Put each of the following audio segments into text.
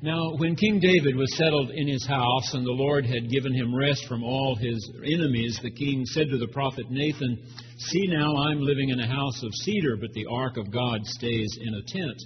Now, when King David was settled in his house and the Lord had given him rest from all his enemies, the king said to the prophet Nathan, See now, I'm living in a house of cedar, but the ark of God stays in a tent.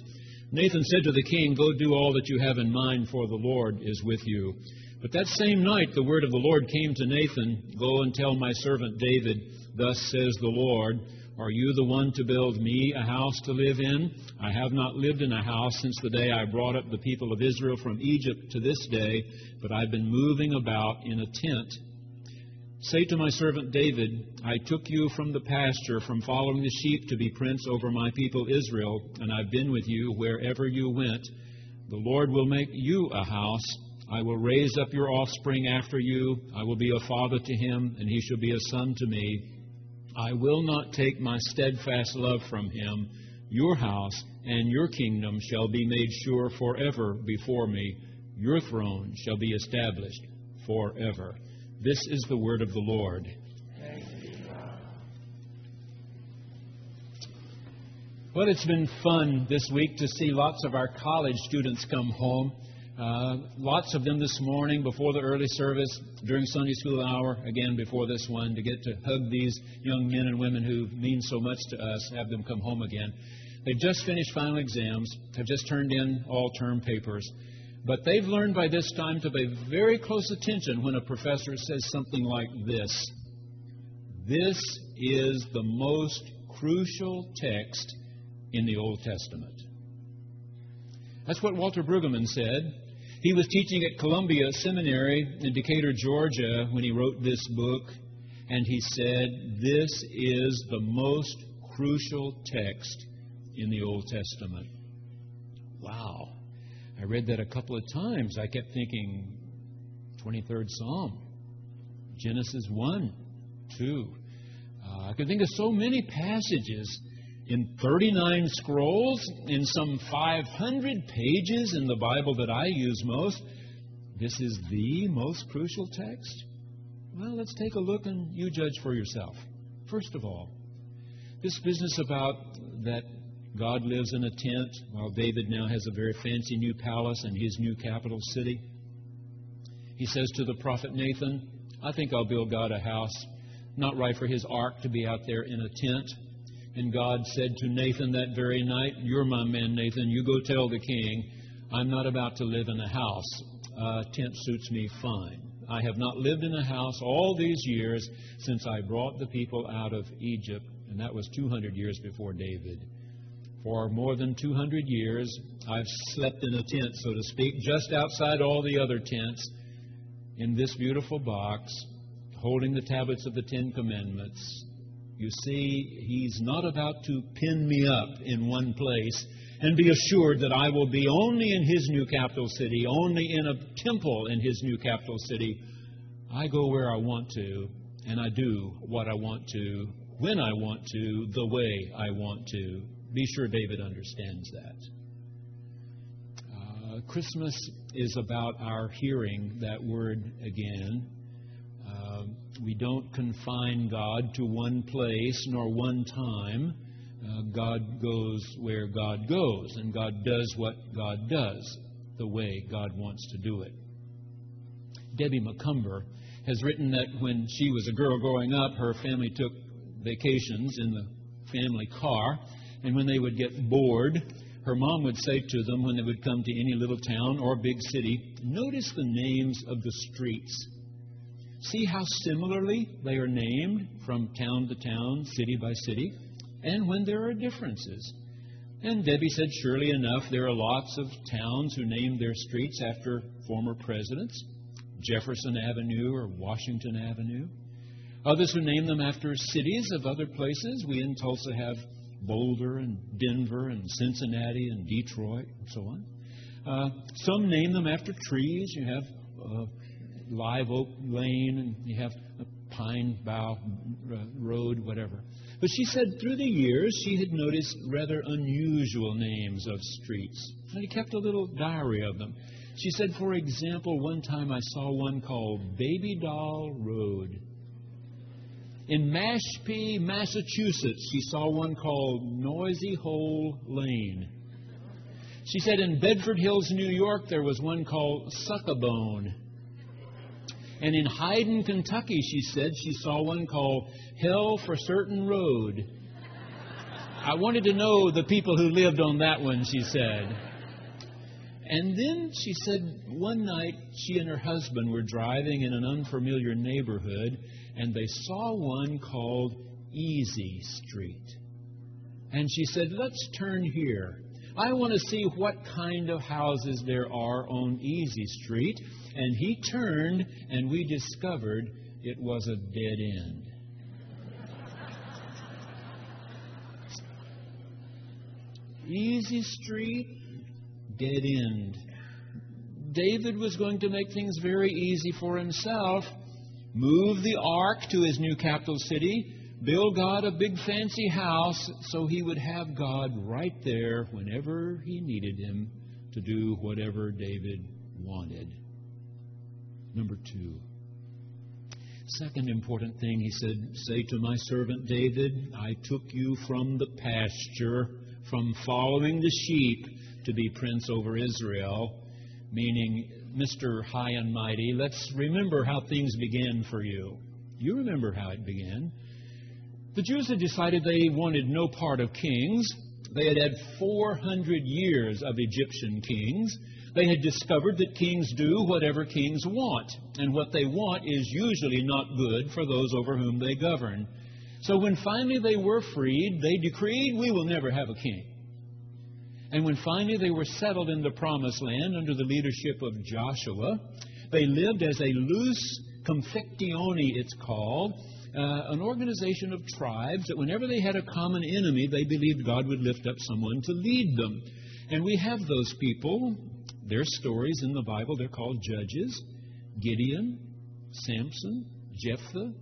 Nathan said to the king, Go do all that you have in mind, for the Lord is with you. But that same night the word of the Lord came to Nathan Go and tell my servant David, Thus says the Lord, are you the one to build me a house to live in? I have not lived in a house since the day I brought up the people of Israel from Egypt to this day, but I've been moving about in a tent. Say to my servant David, I took you from the pasture, from following the sheep, to be prince over my people Israel, and I've been with you wherever you went. The Lord will make you a house. I will raise up your offspring after you. I will be a father to him, and he shall be a son to me. I will not take my steadfast love from him. Your house and your kingdom shall be made sure forever before me. Your throne shall be established forever. This is the word of the Lord. Well, it's been fun this week to see lots of our college students come home. Uh, lots of them this morning before the early service, during Sunday school hour, again before this one, to get to hug these young men and women who mean so much to us, have them come home again. They've just finished final exams, have just turned in all term papers, but they've learned by this time to pay very close attention when a professor says something like this This is the most crucial text in the Old Testament. That's what Walter Brueggemann said he was teaching at Columbia Seminary in Decatur, Georgia, when he wrote this book, and he said, This is the most crucial text in the Old Testament. Wow. I read that a couple of times. I kept thinking, 23rd Psalm, Genesis 1, 2. Uh, I could think of so many passages in 39 scrolls, in some 500 pages in the Bible that I use most. This is the most crucial text? Well, let's take a look and you judge for yourself. First of all, this business about that God lives in a tent while David now has a very fancy new palace in his new capital city. He says to the prophet Nathan, I think I'll build God a house. Not right for his ark to be out there in a tent. And God said to Nathan that very night, You're my man, Nathan. You go tell the king, I'm not about to live in a house. Uh, tent suits me fine. I have not lived in a house all these years since I brought the people out of Egypt, and that was 200 years before David. For more than 200 years, I've slept in a tent, so to speak, just outside all the other tents, in this beautiful box, holding the tablets of the Ten Commandments, you see, he's not about to pin me up in one place and be assured that I will be only in his new capital city, only in a temple in his new capital city. I go where I want to, and I do what I want to, when I want to, the way I want to. Be sure David understands that. Uh, Christmas is about our hearing that word again we don't confine God to one place nor one time. Uh, God goes where God goes, and God does what God does the way God wants to do it. Debbie McCumber has written that when she was a girl growing up, her family took vacations in the family car, and when they would get bored, her mom would say to them when they would come to any little town or big city, Notice the names of the streets See how similarly they are named from town to town, city by city, and when there are differences. And Debbie said, surely enough, there are lots of towns who name their streets after former presidents Jefferson Avenue or Washington Avenue. Others who name them after cities of other places. We in Tulsa have Boulder and Denver and Cincinnati and Detroit and so on. Uh, some name them after trees. You have uh, live oak lane, and you have a pine bough uh, road, whatever. But she said through the years she had noticed rather unusual names of streets. And he kept a little diary of them. She said, for example, one time I saw one called Baby Doll Road. In Mashpee, Massachusetts, she saw one called Noisy Hole Lane. She said in Bedford Hills, New York, there was one called Succabone. And in Hyden, Kentucky, she said she saw one called Hell for Certain Road. I wanted to know the people who lived on that one, she said. And then she said one night she and her husband were driving in an unfamiliar neighborhood and they saw one called Easy Street. And she said, Let's turn here. I want to see what kind of houses there are on Easy Street. And he turned, and we discovered it was a dead end. Easy Street, dead end. David was going to make things very easy for himself, move the ark to his new capital city, build God a big fancy house so he would have God right there whenever he needed him to do whatever David wanted. Number two. Second important thing, he said, Say to my servant David, I took you from the pasture, from following the sheep, to be prince over Israel, meaning Mr. High and Mighty. Let's remember how things began for you. You remember how it began. The Jews had decided they wanted no part of kings. They had had 400 years of Egyptian kings. They had discovered that kings do whatever kings want, and what they want is usually not good for those over whom they govern. So when finally they were freed, they decreed, We will never have a king. And when finally they were settled in the promised land under the leadership of Joshua, they lived as a loose confectione, it's called, uh, an organization of tribes that whenever they had a common enemy, they believed God would lift up someone to lead them. And we have those people. Their stories in the Bible, they're called judges Gideon, Samson, Jephthah.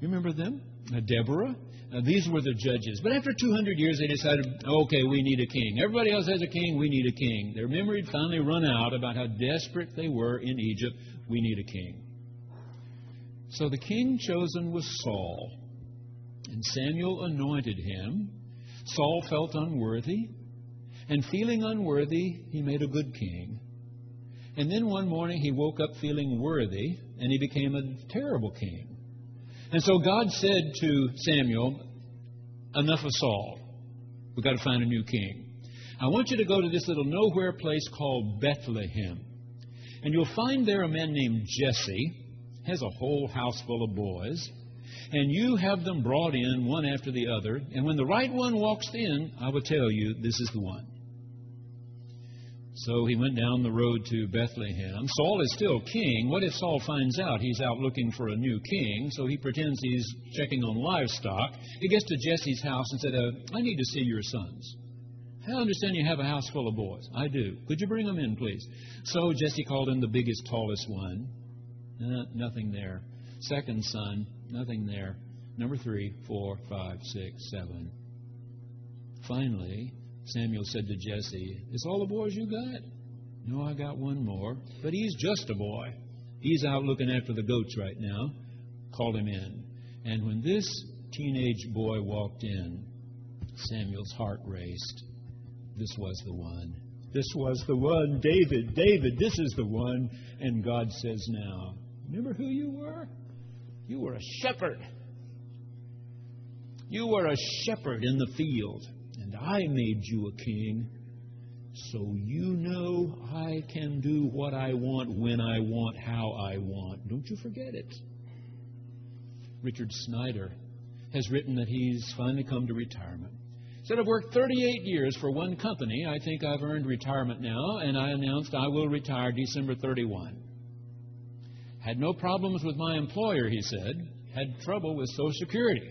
You remember them? Uh, Deborah. Uh, these were the judges. But after 200 years, they decided, okay, we need a king. Everybody else has a king, we need a king. Their memory had finally run out about how desperate they were in Egypt. We need a king. So the king chosen was Saul, and Samuel anointed him. Saul felt unworthy, and feeling unworthy, he made a good king. And then one morning he woke up feeling worthy, and he became a terrible king. And so God said to Samuel, Enough of Saul. We've got to find a new king. I want you to go to this little nowhere place called Bethlehem. And you'll find there a man named Jesse has a whole house full of boys, and you have them brought in one after the other, and when the right one walks in, I will tell you, this is the one. So he went down the road to Bethlehem. Saul is still king. What if Saul finds out he's out looking for a new king? So he pretends he's checking on livestock. He gets to Jesse's house and said, uh, I need to see your sons. I understand you have a house full of boys. I do. Could you bring them in, please? So Jesse called in the biggest, tallest one. Nothing there. Second son, nothing there. Number three, four, five, six, seven. Finally, Samuel said to Jesse, Is all the boys you got? No, I got one more. But he's just a boy. He's out looking after the goats right now. Called him in. And when this teenage boy walked in, Samuel's heart raced. This was the one. This was the one. David, David, this is the one. And God says now, Remember who you were? You were a shepherd. You were a shepherd in the field, and I made you a king. So you know I can do what I want, when I want, how I want. Don't you forget it. Richard Snyder has written that he's finally come to retirement. Said, I've worked 38 years for one company. I think I've earned retirement now, and I announced I will retire December 31. Had no problems with my employer, he said. Had trouble with Social Security.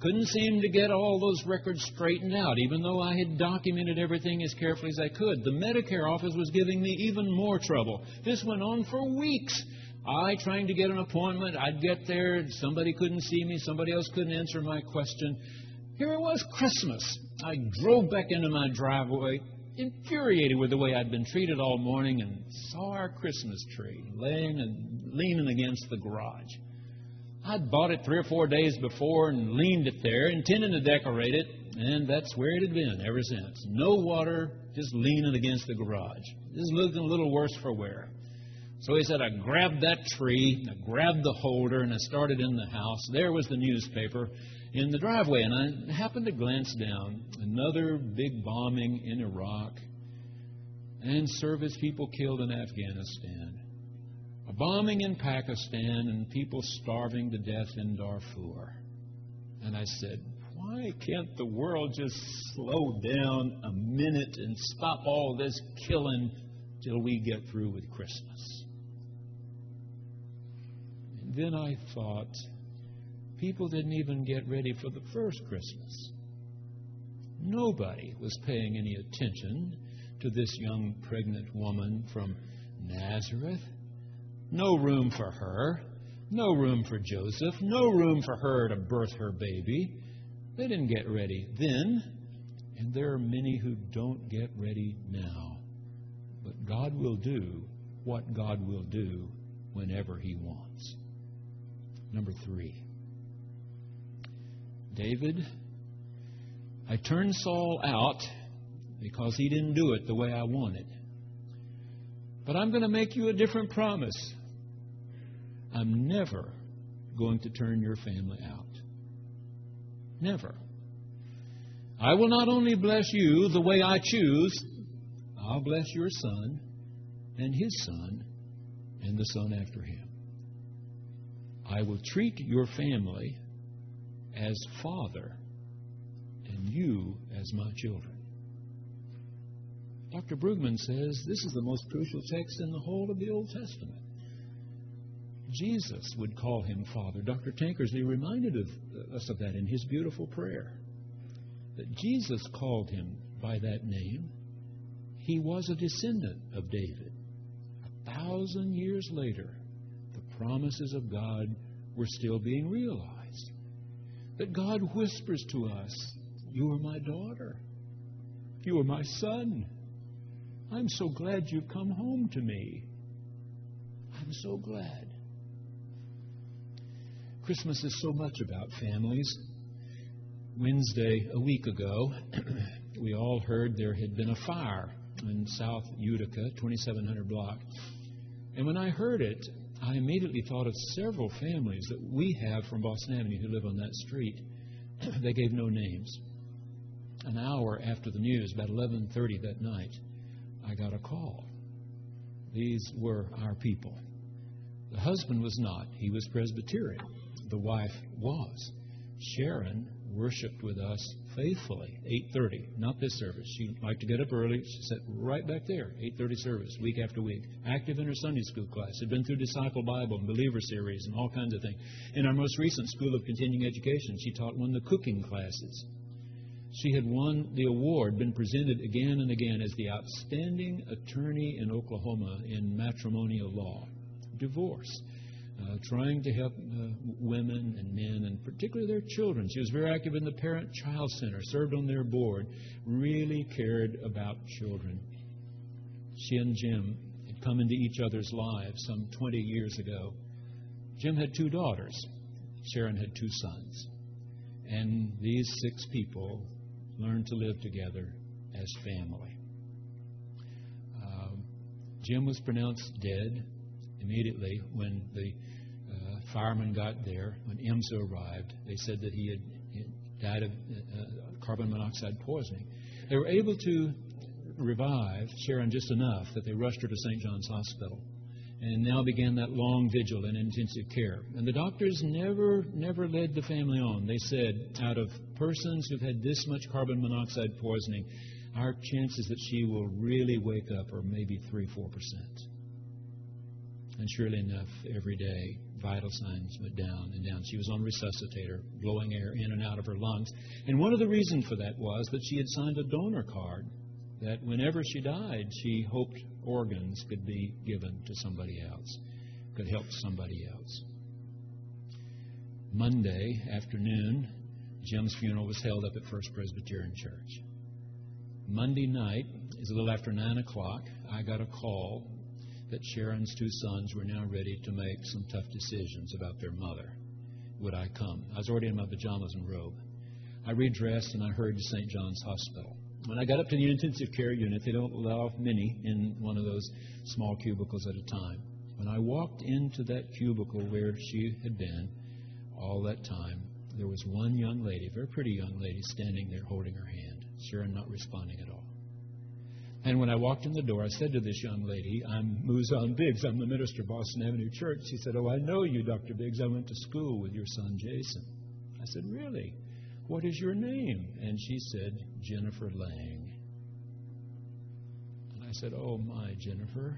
Couldn't seem to get all those records straightened out, even though I had documented everything as carefully as I could. The Medicare office was giving me even more trouble. This went on for weeks. I trying to get an appointment, I'd get there, somebody couldn't see me, somebody else couldn't answer my question. Here it was Christmas. I drove back into my driveway, infuriated with the way I'd been treated all morning and saw our Christmas tree laying and leaning against the garage. I'd bought it three or four days before and leaned it there, intending to decorate it, and that's where it had been ever since. No water, just leaning against the garage. Just looking a little worse for wear. So he said, I grabbed that tree, I grabbed the holder, and I started in the house. There was the newspaper in the driveway, and I happened to glance down. Another big bombing in Iraq, and service people killed in Afghanistan. A bombing in Pakistan, and people starving to death in Darfur. And I said, why can't the world just slow down a minute and stop all this killing till we get through with Christmas? And then I thought, people didn't even get ready for the first Christmas. Nobody was paying any attention to this young pregnant woman from Nazareth. No room for her. No room for Joseph. No room for her to birth her baby. They didn't get ready then, and there are many who don't get ready now. But God will do what God will do whenever He wants. Number three David, I turned Saul out because he didn't do it the way I wanted. But I'm going to make you a different promise. I'm never going to turn your family out. Never. I will not only bless you the way I choose, I'll bless your son and his son and the son after him. I will treat your family as father and you as my children. Dr. Brueggemann says this is the most crucial text in the whole of the Old Testament. Jesus would call him Father. Dr. Tankersley reminded of, uh, us of that in his beautiful prayer. That Jesus called him by that name. He was a descendant of David. A thousand years later, the promises of God were still being realized. That God whispers to us, You are my daughter. You are my son. I'm so glad you've come home to me. I'm so glad. Christmas is so much about families. Wednesday, a week ago, we all heard there had been a fire in South Utica, 2700 block. And when I heard it, I immediately thought of several families that we have from Boston Avenue who live on that street. they gave no names. An hour after the news, about 11:30 that night, I got a call. These were our people. The husband was not. He was Presbyterian the wife was. Sharon worshiped with us faithfully. 8:30 not this service. She liked to get up early. She sat right back there. 8:30 service week after week. Active in her sunday school class. Had been through disciple bible and believer series and all kinds of things. In our most recent school of continuing education she taught one of the cooking classes. She had won the award been presented again and again as the outstanding attorney in oklahoma in matrimonial law. Divorce uh, trying to help uh, women and men, and particularly their children. She was very active in the Parent Child Center, served on their board, really cared about children. She and Jim had come into each other's lives some 20 years ago. Jim had two daughters, Sharon had two sons. And these six people learned to live together as family. Uh, Jim was pronounced dead immediately when the firemen got there, when EMSA arrived, they said that he had, died of uh, carbon monoxide poisoning. They were able to revive Sharon just enough that they rushed her to St. John's Hospital. And now began that long vigil in intensive care. And the doctors never, never led the family on. They said, out of persons who've had this much carbon monoxide poisoning, our chances that she will really wake up are maybe 3 4%. And surely enough, every day vital signs went down and down. She was on resuscitator, blowing air in and out of her lungs. And one of the reasons for that was that she had signed a donor card that whenever she died, she hoped organs could be given to somebody else, could help somebody else. Monday afternoon, Jim's funeral was held up at First Presbyterian Church. Monday night, is a little after 9 o'clock, I got a call that Sharon's two sons were now ready to make some tough decisions about their mother. Would I come? I was already in my pajamas and robe. I redressed and I hurried to St. John's Hospital. When I got up to the intensive care unit, they don't allow many in one of those small cubicles at a time. When I walked into that cubicle where she had been all that time, there was one young lady, very pretty young lady, standing there holding her hand, Sharon not responding at all. And when I walked in the door, I said to this young lady, I'm Mouzon Biggs. I'm the minister of Boston Avenue Church. She said, Oh, I know you, Dr. Biggs. I went to school with your son, Jason. I said, Really? What is your name? And she said, Jennifer Lang. And I said, Oh, my, Jennifer,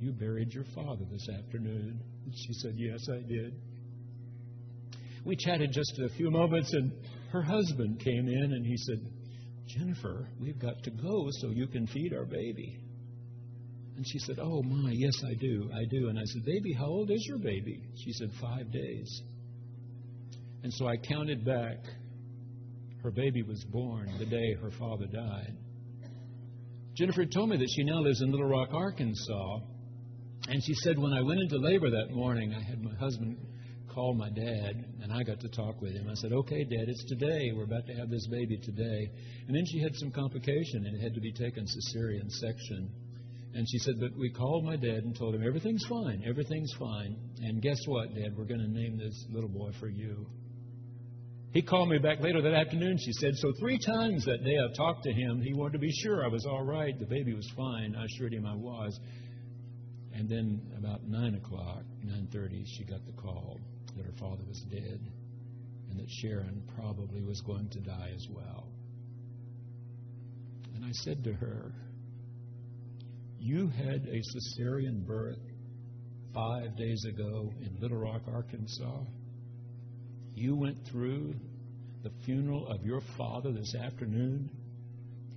you buried your father this afternoon. And she said, Yes, I did. We chatted just a few moments, and her husband came in and he said, Jennifer, we've got to go so you can feed our baby. And she said, Oh, my, yes, I do. I do. And I said, Baby, how old is your baby? She said, Five days. And so I counted back. Her baby was born the day her father died. Jennifer told me that she now lives in Little Rock, Arkansas. And she said, When I went into labor that morning, I had my husband called my dad, and I got to talk with him. I said, Okay, Dad, it's today. We're about to have this baby today. And then she had some complication, and it had to be taken cesarean section. And she said, But we called my dad and told him, Everything's fine. Everything's fine. And guess what, Dad? We're going to name this little boy for you. He called me back later that afternoon. She said, So three times that day I talked to him. He wanted to be sure I was all right. The baby was fine. I assured him I was. And then about 9 o'clock, 9.30, she got the call that her father was dead and that Sharon probably was going to die as well. And I said to her, You had a cesarean birth five days ago in Little Rock, Arkansas. You went through the funeral of your father this afternoon,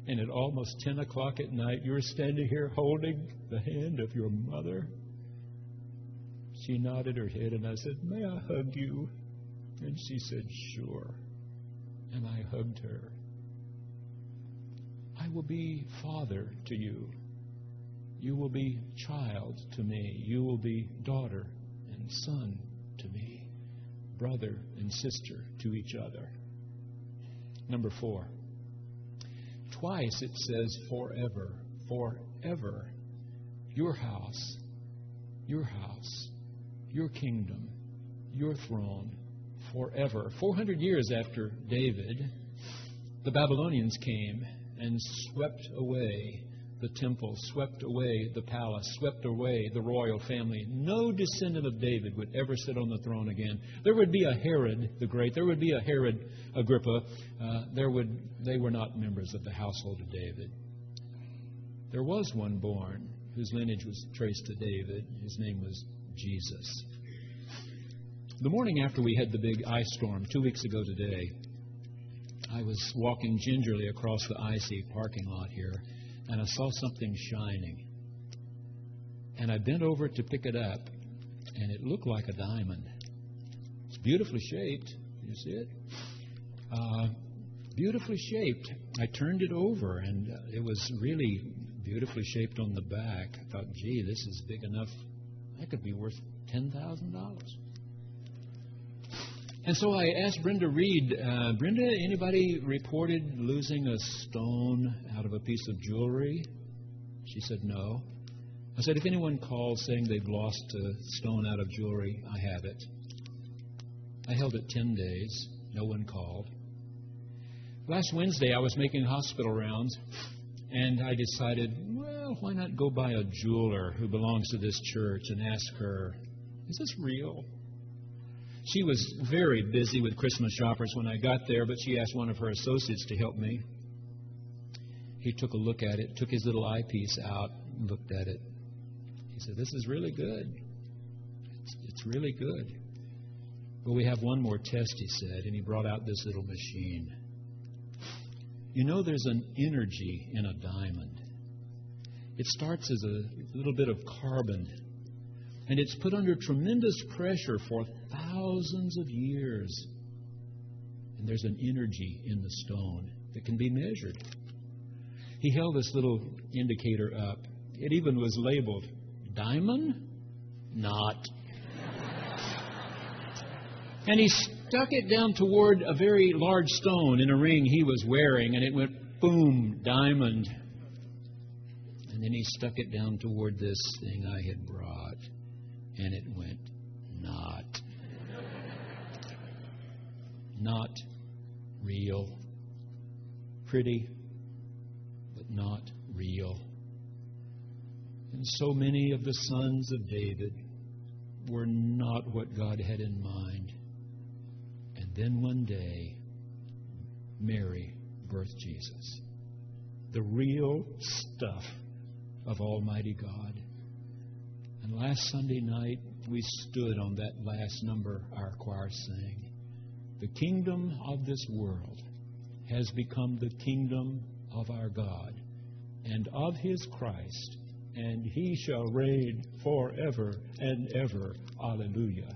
and at almost 10 o'clock at night, you're standing here holding the hand of your mother. She nodded her head, and I said, May I hug you? And she said, Sure. And I hugged her. I will be father to you. You will be child to me. You will be daughter and son to me, brother and sister to each other. Number four. Twice it says forever, forever. Your house, your house, your kingdom, your throne, forever. 400 years after David, the Babylonians came and swept away the temple, swept away the palace, swept away the royal family. No descendant of David would ever sit on the throne again. There would be a Herod the Great. There would be a Herod Agrippa. Uh, there would, they were not members of the household of David. There was one born whose lineage was traced to David. His name was Jesus. The morning after we had the big ice storm, two weeks ago today, I was walking gingerly across the icy parking lot here, and I saw something shining. And I bent over to pick it up, and it looked like a diamond. It's beautifully shaped. You see it? Uh, beautifully shaped. I turned it over, and it was really beautifully shaped on the back. I thought, gee, this is big enough. That could be worth $10,000. And so I asked Brenda Reed, uh, Brenda, anybody reported losing a stone out of a piece of jewelry? She said no. I said, if anyone calls saying they've lost a stone out of jewelry, I have it. I held it 10 days. No one called. Last Wednesday, I was making hospital rounds, and I decided, well, why not go by a jeweler who belongs to this church and ask her, is this real? She was very busy with Christmas shoppers when I got there, but she asked one of her associates to help me. He took a look at it, took his little eyepiece out, looked at it. He said, This is really good. It's, it's really good. But we have one more test, he said, and he brought out this little machine. You know, there's an energy in a diamond. It starts as a little bit of carbon, and it's put under tremendous pressure for thousands of years. And there's an energy in the stone that can be measured. He held this little indicator up. It even was labeled diamond, not. And he stuck it down toward a very large stone in a ring he was wearing, and it went boom, diamond. And then he stuck it down toward this thing I had brought, and it went not. Not real. Pretty, but not real. And so many of the sons of David were not what God had in mind. And then one day, Mary birthed Jesus. The real stuff of Almighty God. And last Sunday night, we stood on that last number our choir sang. The kingdom of this world has become the kingdom of our God and of his Christ, and he shall reign forever and ever. Alleluia.